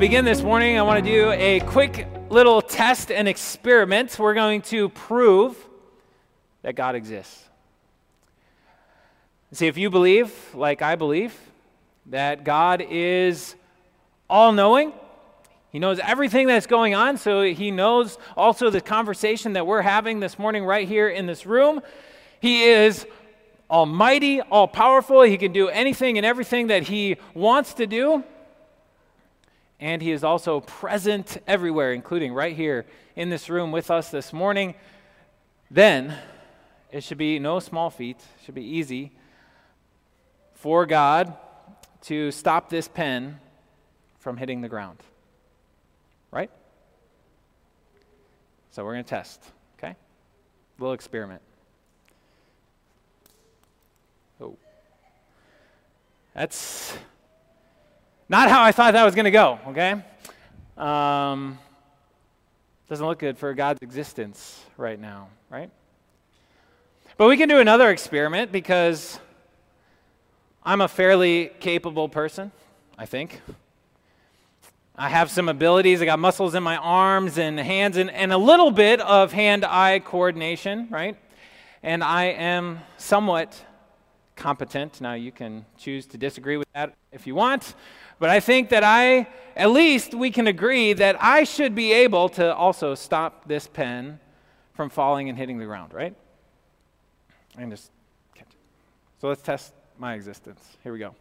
begin this morning, I want to do a quick little test and experiment. We're going to prove that God exists. See, if you believe, like I believe, that God is all knowing, He knows everything that's going on, so He knows also the conversation that we're having this morning right here in this room. He is almighty, all powerful. He can do anything and everything that He wants to do. And He is also present everywhere, including right here in this room with us this morning. Then it should be no small feat, should be easy for God to stop this pen from hitting the ground. Right? So we're going to test, okay? Little experiment. Oh. That's not how I thought that was going to go, okay? Um, doesn't look good for God's existence right now, right? But we can do another experiment because I'm a fairly capable person, I think. I have some abilities. I got muscles in my arms and hands and, and a little bit of hand eye coordination, right? And I am somewhat competent. Now, you can choose to disagree with that if you want, but I think that I, at least we can agree that I should be able to also stop this pen from falling and hitting the ground, right? And just catch it. So let's test my existence. Here we go.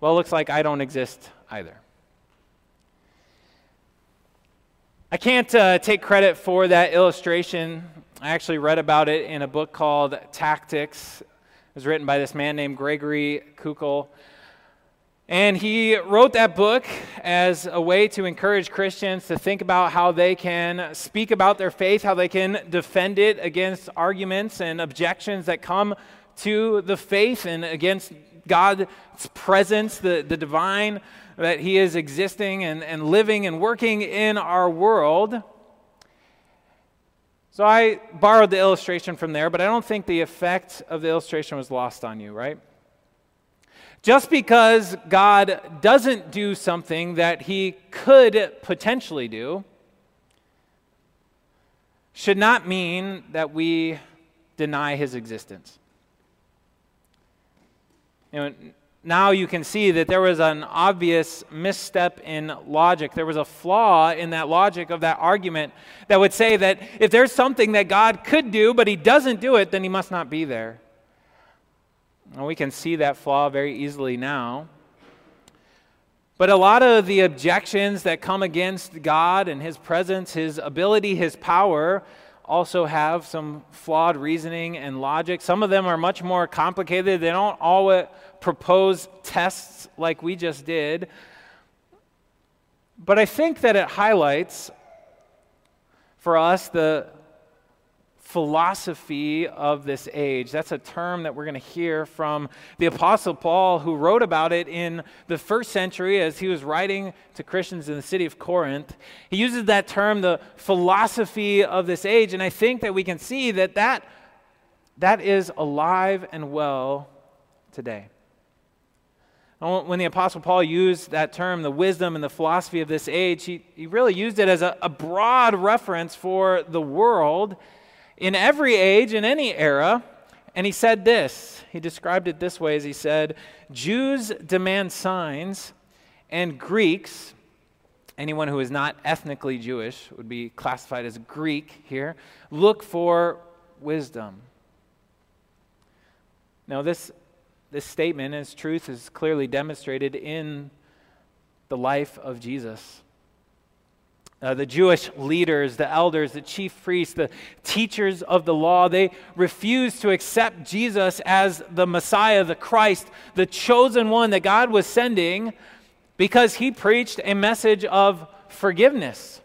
Well, it looks like I don't exist either. I can't uh, take credit for that illustration. I actually read about it in a book called Tactics. It was written by this man named Gregory Koukl. And he wrote that book as a way to encourage Christians to think about how they can speak about their faith, how they can defend it against arguments and objections that come to the faith and against God's presence, the, the divine, that He is existing and, and living and working in our world. So I borrowed the illustration from there, but I don't think the effect of the illustration was lost on you, right? Just because God doesn't do something that he could potentially do should not mean that we deny his existence. You know, now you can see that there was an obvious misstep in logic. There was a flaw in that logic of that argument that would say that if there's something that God could do, but he doesn't do it, then he must not be there. And we can see that flaw very easily now. But a lot of the objections that come against God and His presence, His ability, His power, also have some flawed reasoning and logic. Some of them are much more complicated. They don't always propose tests like we just did. But I think that it highlights for us the philosophy of this age. That's a term that we're going to hear from the Apostle Paul, who wrote about it in the first century as he was writing to Christians in the city of Corinth. He uses that term, the philosophy of this age, and I think that we can see that that, that is alive and well today. When the Apostle Paul used that term, the wisdom and the philosophy of this age, he, he really used it as a, a broad reference for the world in every age, in any era. And he said this. He described it this way as he said, Jews demand signs, and Greeks, anyone who is not ethnically Jewish would be classified as Greek here, look for wisdom. Now, this, this statement, its truth, is clearly demonstrated in the life of Jesus. Uh, the Jewish leaders, the elders, the chief priests, the teachers of the law, they refused to accept Jesus as the Messiah, the Christ, the chosen one that God was sending because he preached a message of forgiveness,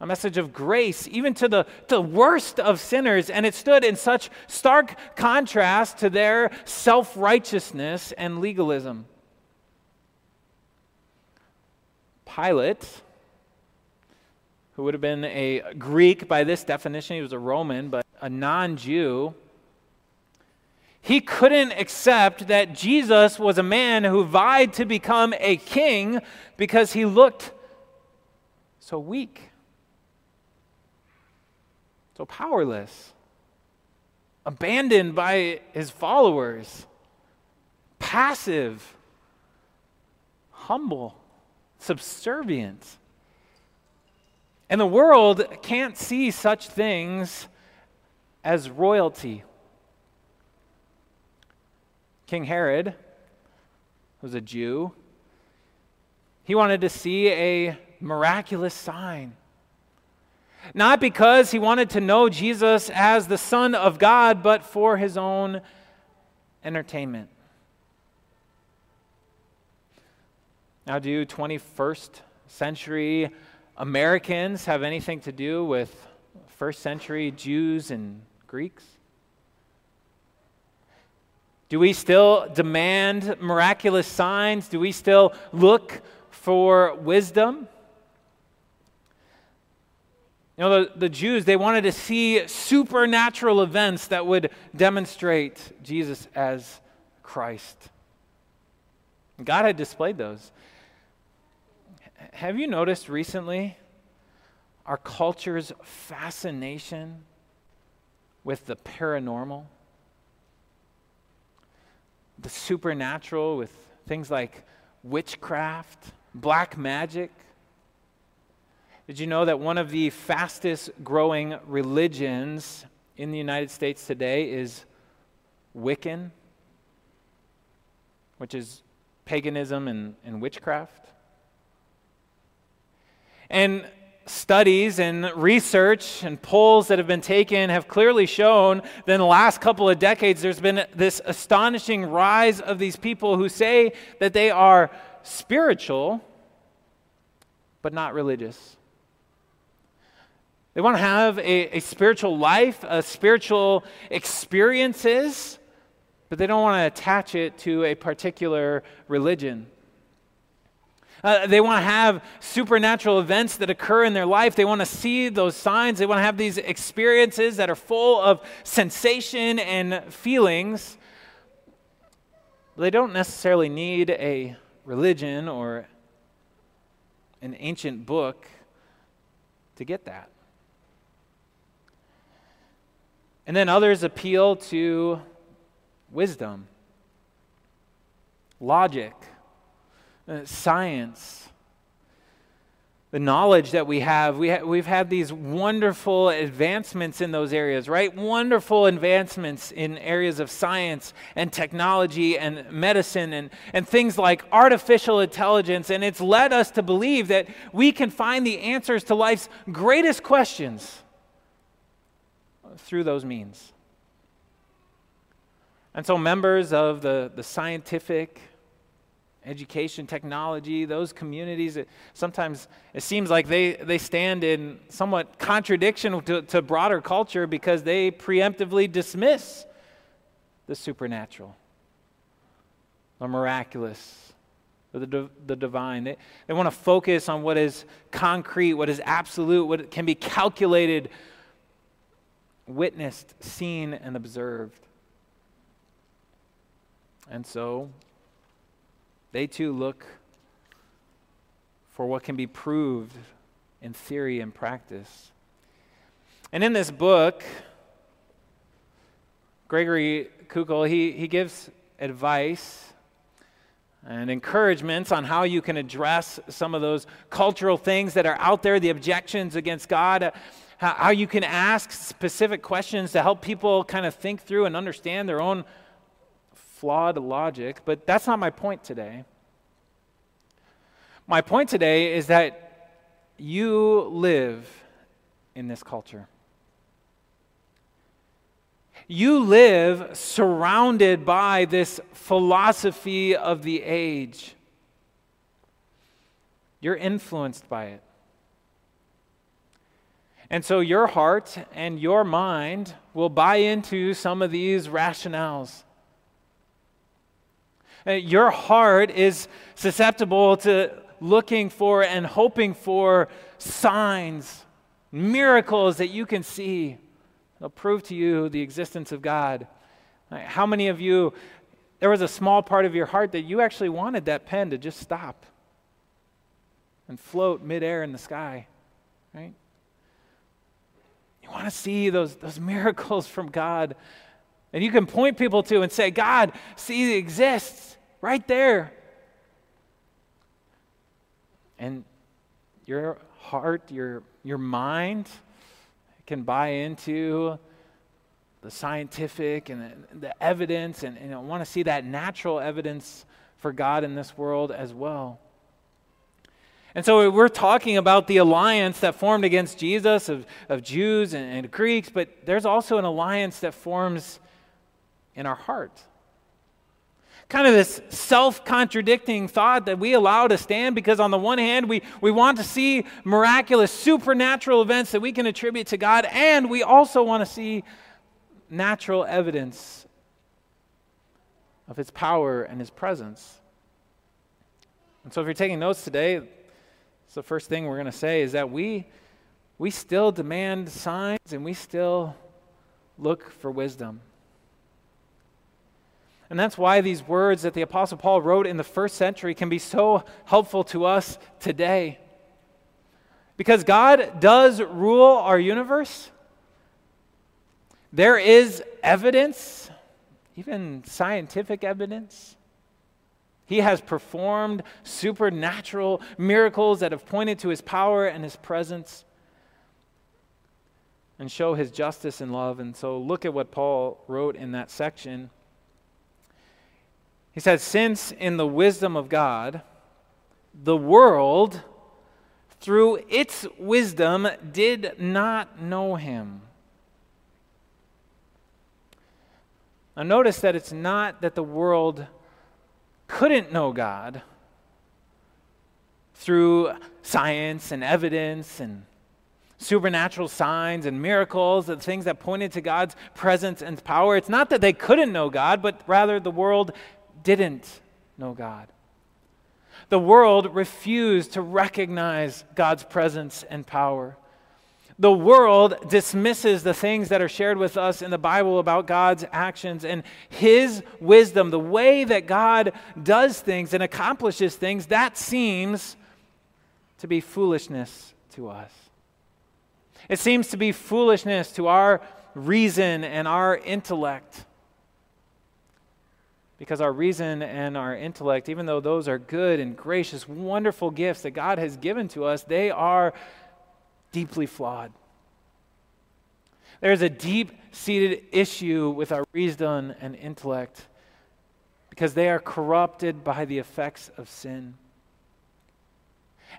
a message of grace, even to the, the worst of sinners. And it stood in such stark contrast to their self righteousness and legalism. Pilate who would have been a Greek by this definition, he was a Roman, but a non Jew, He couldn't accept that Jesus was a man who vied to become a king because he looked so weak, so powerless, abandoned by his followers, passive, humble, subservient. And the world can't see such things as royalty. King Herod was a Jew. He wanted to see a miraculous sign. Not because he wanted to know Jesus as the Son of God, but for his own entertainment. Now, do 21st century Americans have anything to do with first century Jews and Greeks? Do we still demand miraculous signs? Do we still look for wisdom? You know, the, the Jews, they wanted to see supernatural events that would demonstrate Jesus as Christ. God had displayed those. Have you noticed recently our culture's fascination with the paranormal? The supernatural, with things like witchcraft, black magic? Did you know that one of the fastest growing religions in the United States today is Wiccan, which is paganism and, and witchcraft? And studies and research and polls that have been taken have clearly shown that in the last couple of decades there's been this astonishing rise of these people who say that they are spiritual but not religious. They want to have a, a spiritual life, a spiritual experiences, but they don't want to attach it to a particular religion. Uh, they want to have supernatural events that occur in their life. They want to see those signs. They want to have these experiences that are full of sensation and feelings. They don't necessarily need a religion or an ancient book to get that. And then others appeal to wisdom, logic, uh, science, the knowledge that we have. We ha- we've had these wonderful advancements in those areas, right? Wonderful advancements in areas of science and technology and medicine and, and things like artificial intelligence. And it's led us to believe that we can find the answers to life's greatest questions through those means. And so, members of the, the scientific, education, technology, those communities, it, sometimes it seems like they, they stand in somewhat contradiction to, to broader culture because they preemptively dismiss the supernatural, the miraculous, the, the divine. They, they want to focus on what is concrete, what is absolute, what can be calculated witnessed, seen, and observed. And so they too look for what can be proved in theory and practice. And in this book, Gregory Koukl, he, he gives advice and encouragements on how you can address some of those cultural things that are out there, the objections against God uh, how, how you can ask specific questions to help people kind of think through and understand their own flawed logic. But that's not my point today. My point today is that you live in this culture. You live surrounded by this philosophy of the age. You're influenced by it. And so your heart and your mind will buy into some of these rationales. Uh, your heart is susceptible to looking for and hoping for signs, miracles that you can see. They'll prove to you the existence of God. How many of you, there was a small part of your heart that you actually wanted that pen to just stop and float midair in the sky, right? You want to see those, those miracles from God. And you can point people to and say, God, see, it exists right there. And your heart, your, your mind can buy into the scientific and the, the evidence, and, and I want to see that natural evidence for God in this world as well. And so we're talking about the alliance that formed against Jesus of, of Jews and, and Greeks, but there's also an alliance that forms in our heart. Kind of this self contradicting thought that we allow to stand because, on the one hand, we, we want to see miraculous, supernatural events that we can attribute to God, and we also want to see natural evidence of His power and His presence. And so, if you're taking notes today, so the first thing we're going to say is that we, we still demand signs and we still look for wisdom. And that's why these words that the Apostle Paul wrote in the first century can be so helpful to us today. Because God does rule our universe. There is evidence, even scientific evidence, he has performed supernatural miracles that have pointed to his power and his presence and show his justice and love. And so look at what Paul wrote in that section. He said, Since in the wisdom of God, the world, through its wisdom, did not know him. Now, notice that it's not that the world couldn't know God through science and evidence and supernatural signs and miracles, the things that pointed to God's presence and power. It's not that they couldn't know God, but rather the world didn't know God. The world refused to recognize God's presence and power. The world dismisses the things that are shared with us in the Bible about God's actions and His wisdom, the way that God does things and accomplishes things, that seems to be foolishness to us. It seems to be foolishness to our reason and our intellect. Because our reason and our intellect, even though those are good and gracious, wonderful gifts that God has given to us, they are deeply flawed. There's a deep seated issue with our reason and intellect because they are corrupted by the effects of sin.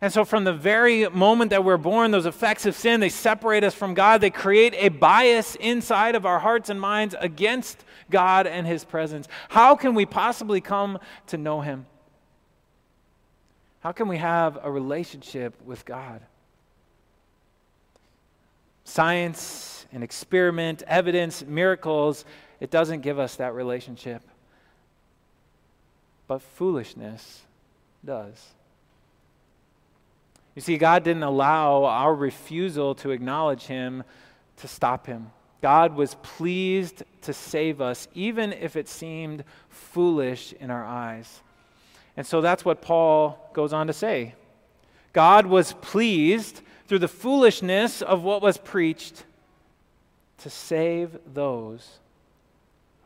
And so, from the very moment that we're born, those effects of sin, they separate us from God. They create a bias inside of our hearts and minds against God and His presence. How can we possibly come to know Him? How can we have a relationship with God? Science and experiment, evidence, miracles, it doesn't give us that relationship. But foolishness does. You see, God didn't allow our refusal to acknowledge Him to stop Him. God was pleased to save us, even if it seemed foolish in our eyes. And so that's what Paul goes on to say. God was pleased through the foolishness of what was preached to save those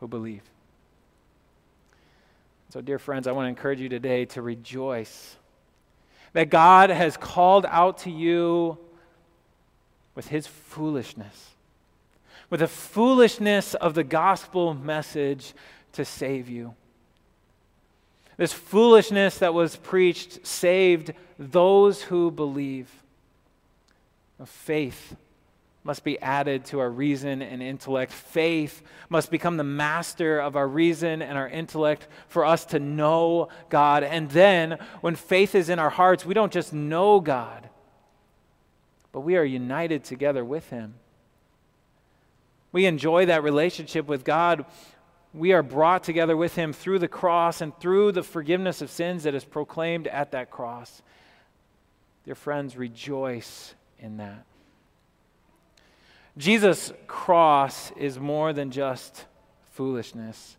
who believe. So, dear friends, I want to encourage you today to rejoice that God has called out to you with his foolishness, with the foolishness of the gospel message to save you. This foolishness that was preached saved those who believe faith must be added to our reason and intellect. Faith must become the master of our reason and our intellect for us to know God. And then, when faith is in our hearts, we don't just know God, but we are united together with Him. We enjoy that relationship with God. We are brought together with Him through the cross and through the forgiveness of sins that is proclaimed at that cross. Dear friends, rejoice in that. Jesus' cross is more than just foolishness.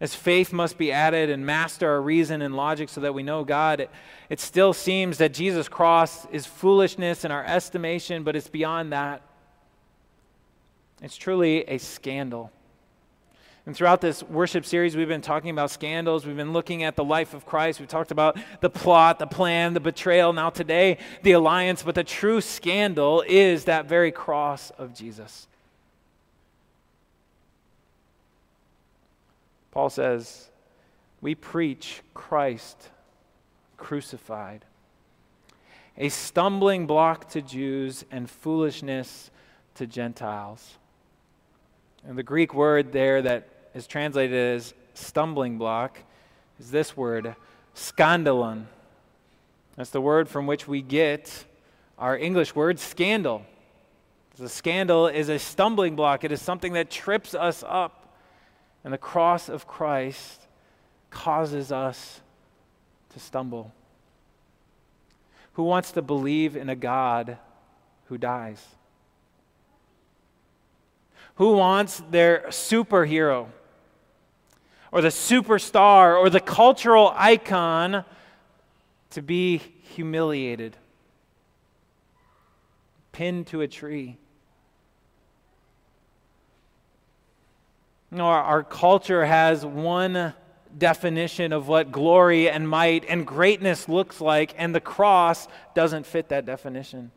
As faith must be added and master our reason and logic so that we know God, it, it still seems that Jesus' cross is foolishness in our estimation, but it's beyond that. It's truly a scandal. And throughout this worship series, we've been talking about scandals. We've been looking at the life of Christ. We've talked about the plot, the plan, the betrayal. Now, today, the alliance. But the true scandal is that very cross of Jesus. Paul says, We preach Christ crucified, a stumbling block to Jews and foolishness to Gentiles. And the Greek word there that is translated as stumbling block is this word, scandalon. That's the word from which we get our English word scandal. The scandal is a stumbling block, it is something that trips us up. And the cross of Christ causes us to stumble. Who wants to believe in a God who dies? Who wants their superhero or the superstar or the cultural icon to be humiliated, pinned to a tree? Know, our, our culture has one definition of what glory and might and greatness looks like, and the cross doesn't fit that definition.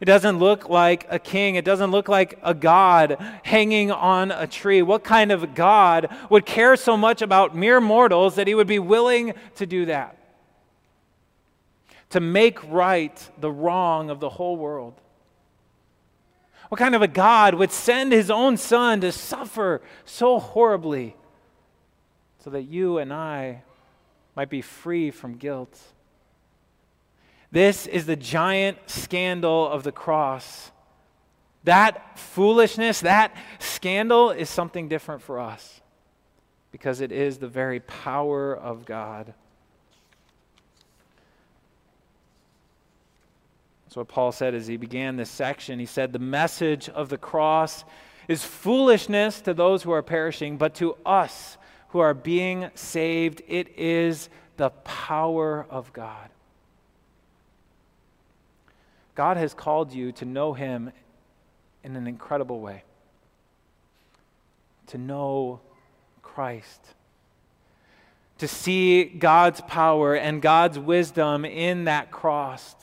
It doesn't look like a king. It doesn't look like a God hanging on a tree. What kind of God would care so much about mere mortals that he would be willing to do that? To make right the wrong of the whole world. What kind of a God would send his own son to suffer so horribly so that you and I might be free from guilt? This is the giant scandal of the cross. That foolishness, that scandal is something different for us because it is the very power of God. That's what Paul said as he began this section. He said, The message of the cross is foolishness to those who are perishing, but to us who are being saved, it is the power of God. God has called you to know Him in an incredible way, to know Christ, to see God's power and God's wisdom in that cross.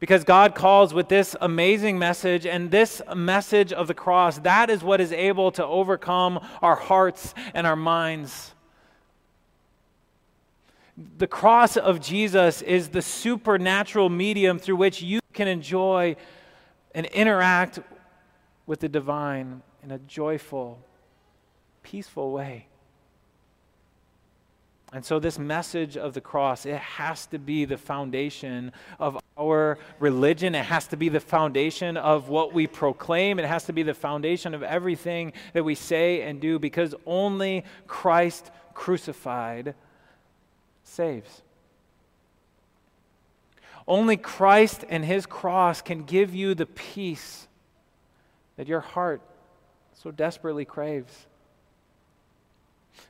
Because God calls with this amazing message and this message of the cross, that is what is able to overcome our hearts and our minds. The cross of Jesus is the supernatural medium through which you can enjoy and interact with the divine in a joyful, peaceful way. And so, this message of the cross, it has to be the foundation of our religion. It has to be the foundation of what we proclaim. It has to be the foundation of everything that we say and do because only Christ crucified saves. Only Christ and his cross can give you the peace that your heart so desperately craves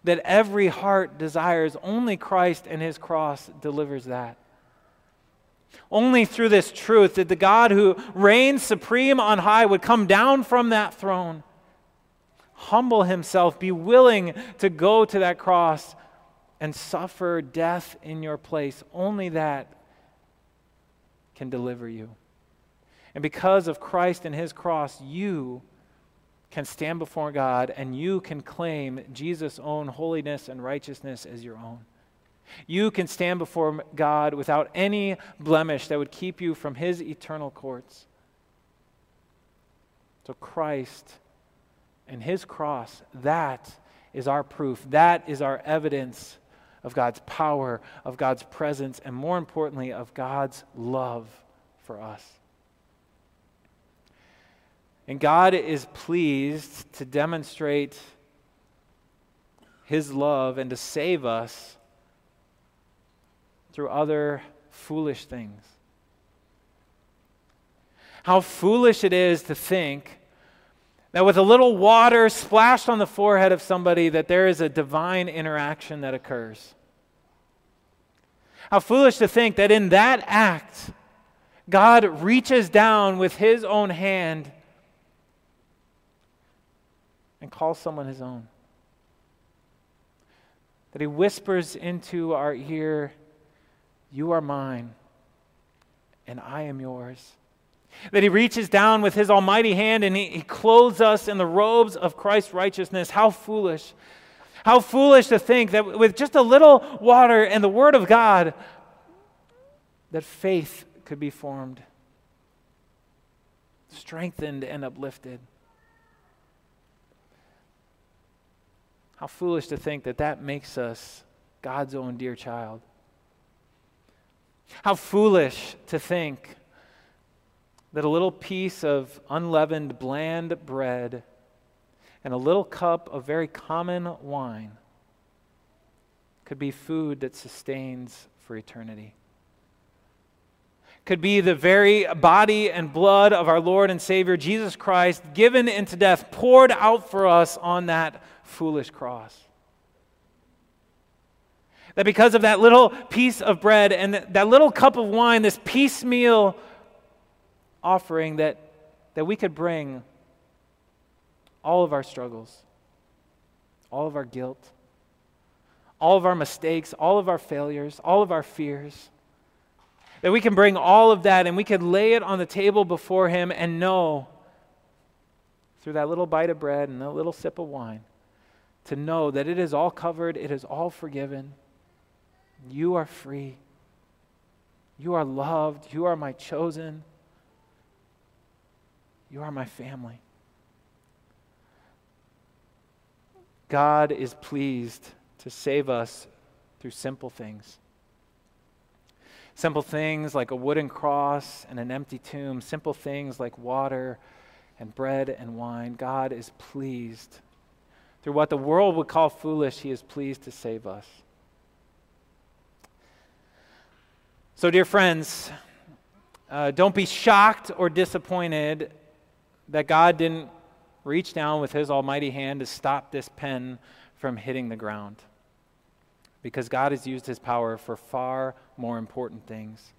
that every heart desires. Only Christ and his cross delivers that. Only through this truth that the God who reigns supreme on high would come down from that throne, humble himself, be willing to go to that cross and suffer death in your place. Only that can deliver you. And because of Christ and his cross, you can stand before God and you can claim Jesus' own holiness and righteousness as your own. You can stand before God without any blemish that would keep you from his eternal courts. So, Christ and his cross, that is our proof. That is our evidence of God's power, of God's presence, and more importantly, of God's love for us. And God is pleased to demonstrate his love and to save us through other foolish things. How foolish it is to think That with a little water splashed on the forehead of somebody, that there is a divine interaction that occurs. How foolish to think that in that act, God reaches down with his own hand and calls someone his own. That he whispers into our ear, You are mine, and I am yours. That he reaches down with his almighty hand and he, he clothes us in the robes of Christ's righteousness. How foolish. How foolish to think that with just a little water and the Word of God, that faith could be formed, strengthened, and uplifted. How foolish to think that that makes us God's own dear child. How foolish to think that a little piece of unleavened, bland bread and a little cup of very common wine could be food that sustains for eternity. Could be the very body and blood of our Lord and Savior Jesus Christ given into death, poured out for us on that foolish cross. That because of that little piece of bread and that little cup of wine, this piecemeal offering, that, that we could bring all of our struggles, all of our guilt, all of our mistakes, all of our failures, all of our fears. That we can bring all of that and we can lay it on the table before Him and know through that little bite of bread and a little sip of wine to know that it is all covered, it is all forgiven. You are free. You are loved. You are my chosen. You are my family. God is pleased to save us through simple things. Simple things like a wooden cross and an empty tomb, simple things like water and bread and wine. God is pleased through what the world would call foolish, he is pleased to save us. So, dear friends, uh, don't be shocked or disappointed that God didn't reach down with his almighty hand to stop this pen from hitting the ground. Because God has used his power for far more important things.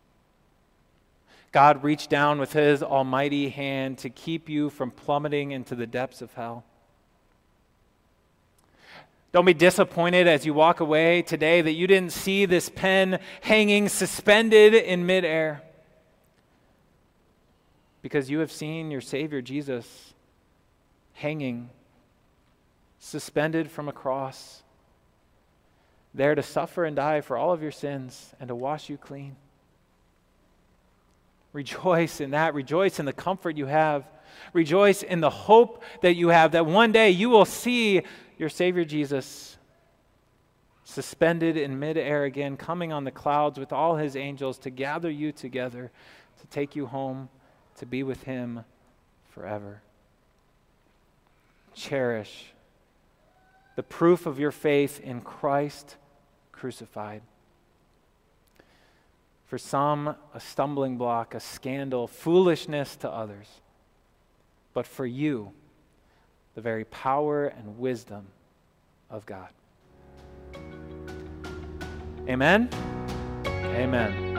God reached down with his almighty hand to keep you from plummeting into the depths of hell. Don't be disappointed as you walk away today that you didn't see this pen hanging suspended in midair. Because you have seen your Savior Jesus hanging, suspended from a cross, there to suffer and die for all of your sins and to wash you clean. Rejoice in that. Rejoice in the comfort you have. Rejoice in the hope that you have that one day you will see your Savior Jesus suspended in midair again, coming on the clouds with all his angels to gather you together, to take you home, to be with him forever. Cherish the proof of your faith in Christ crucified. For some, a stumbling block, a scandal, foolishness to others. But for you, the very power and wisdom of God. Amen. Amen.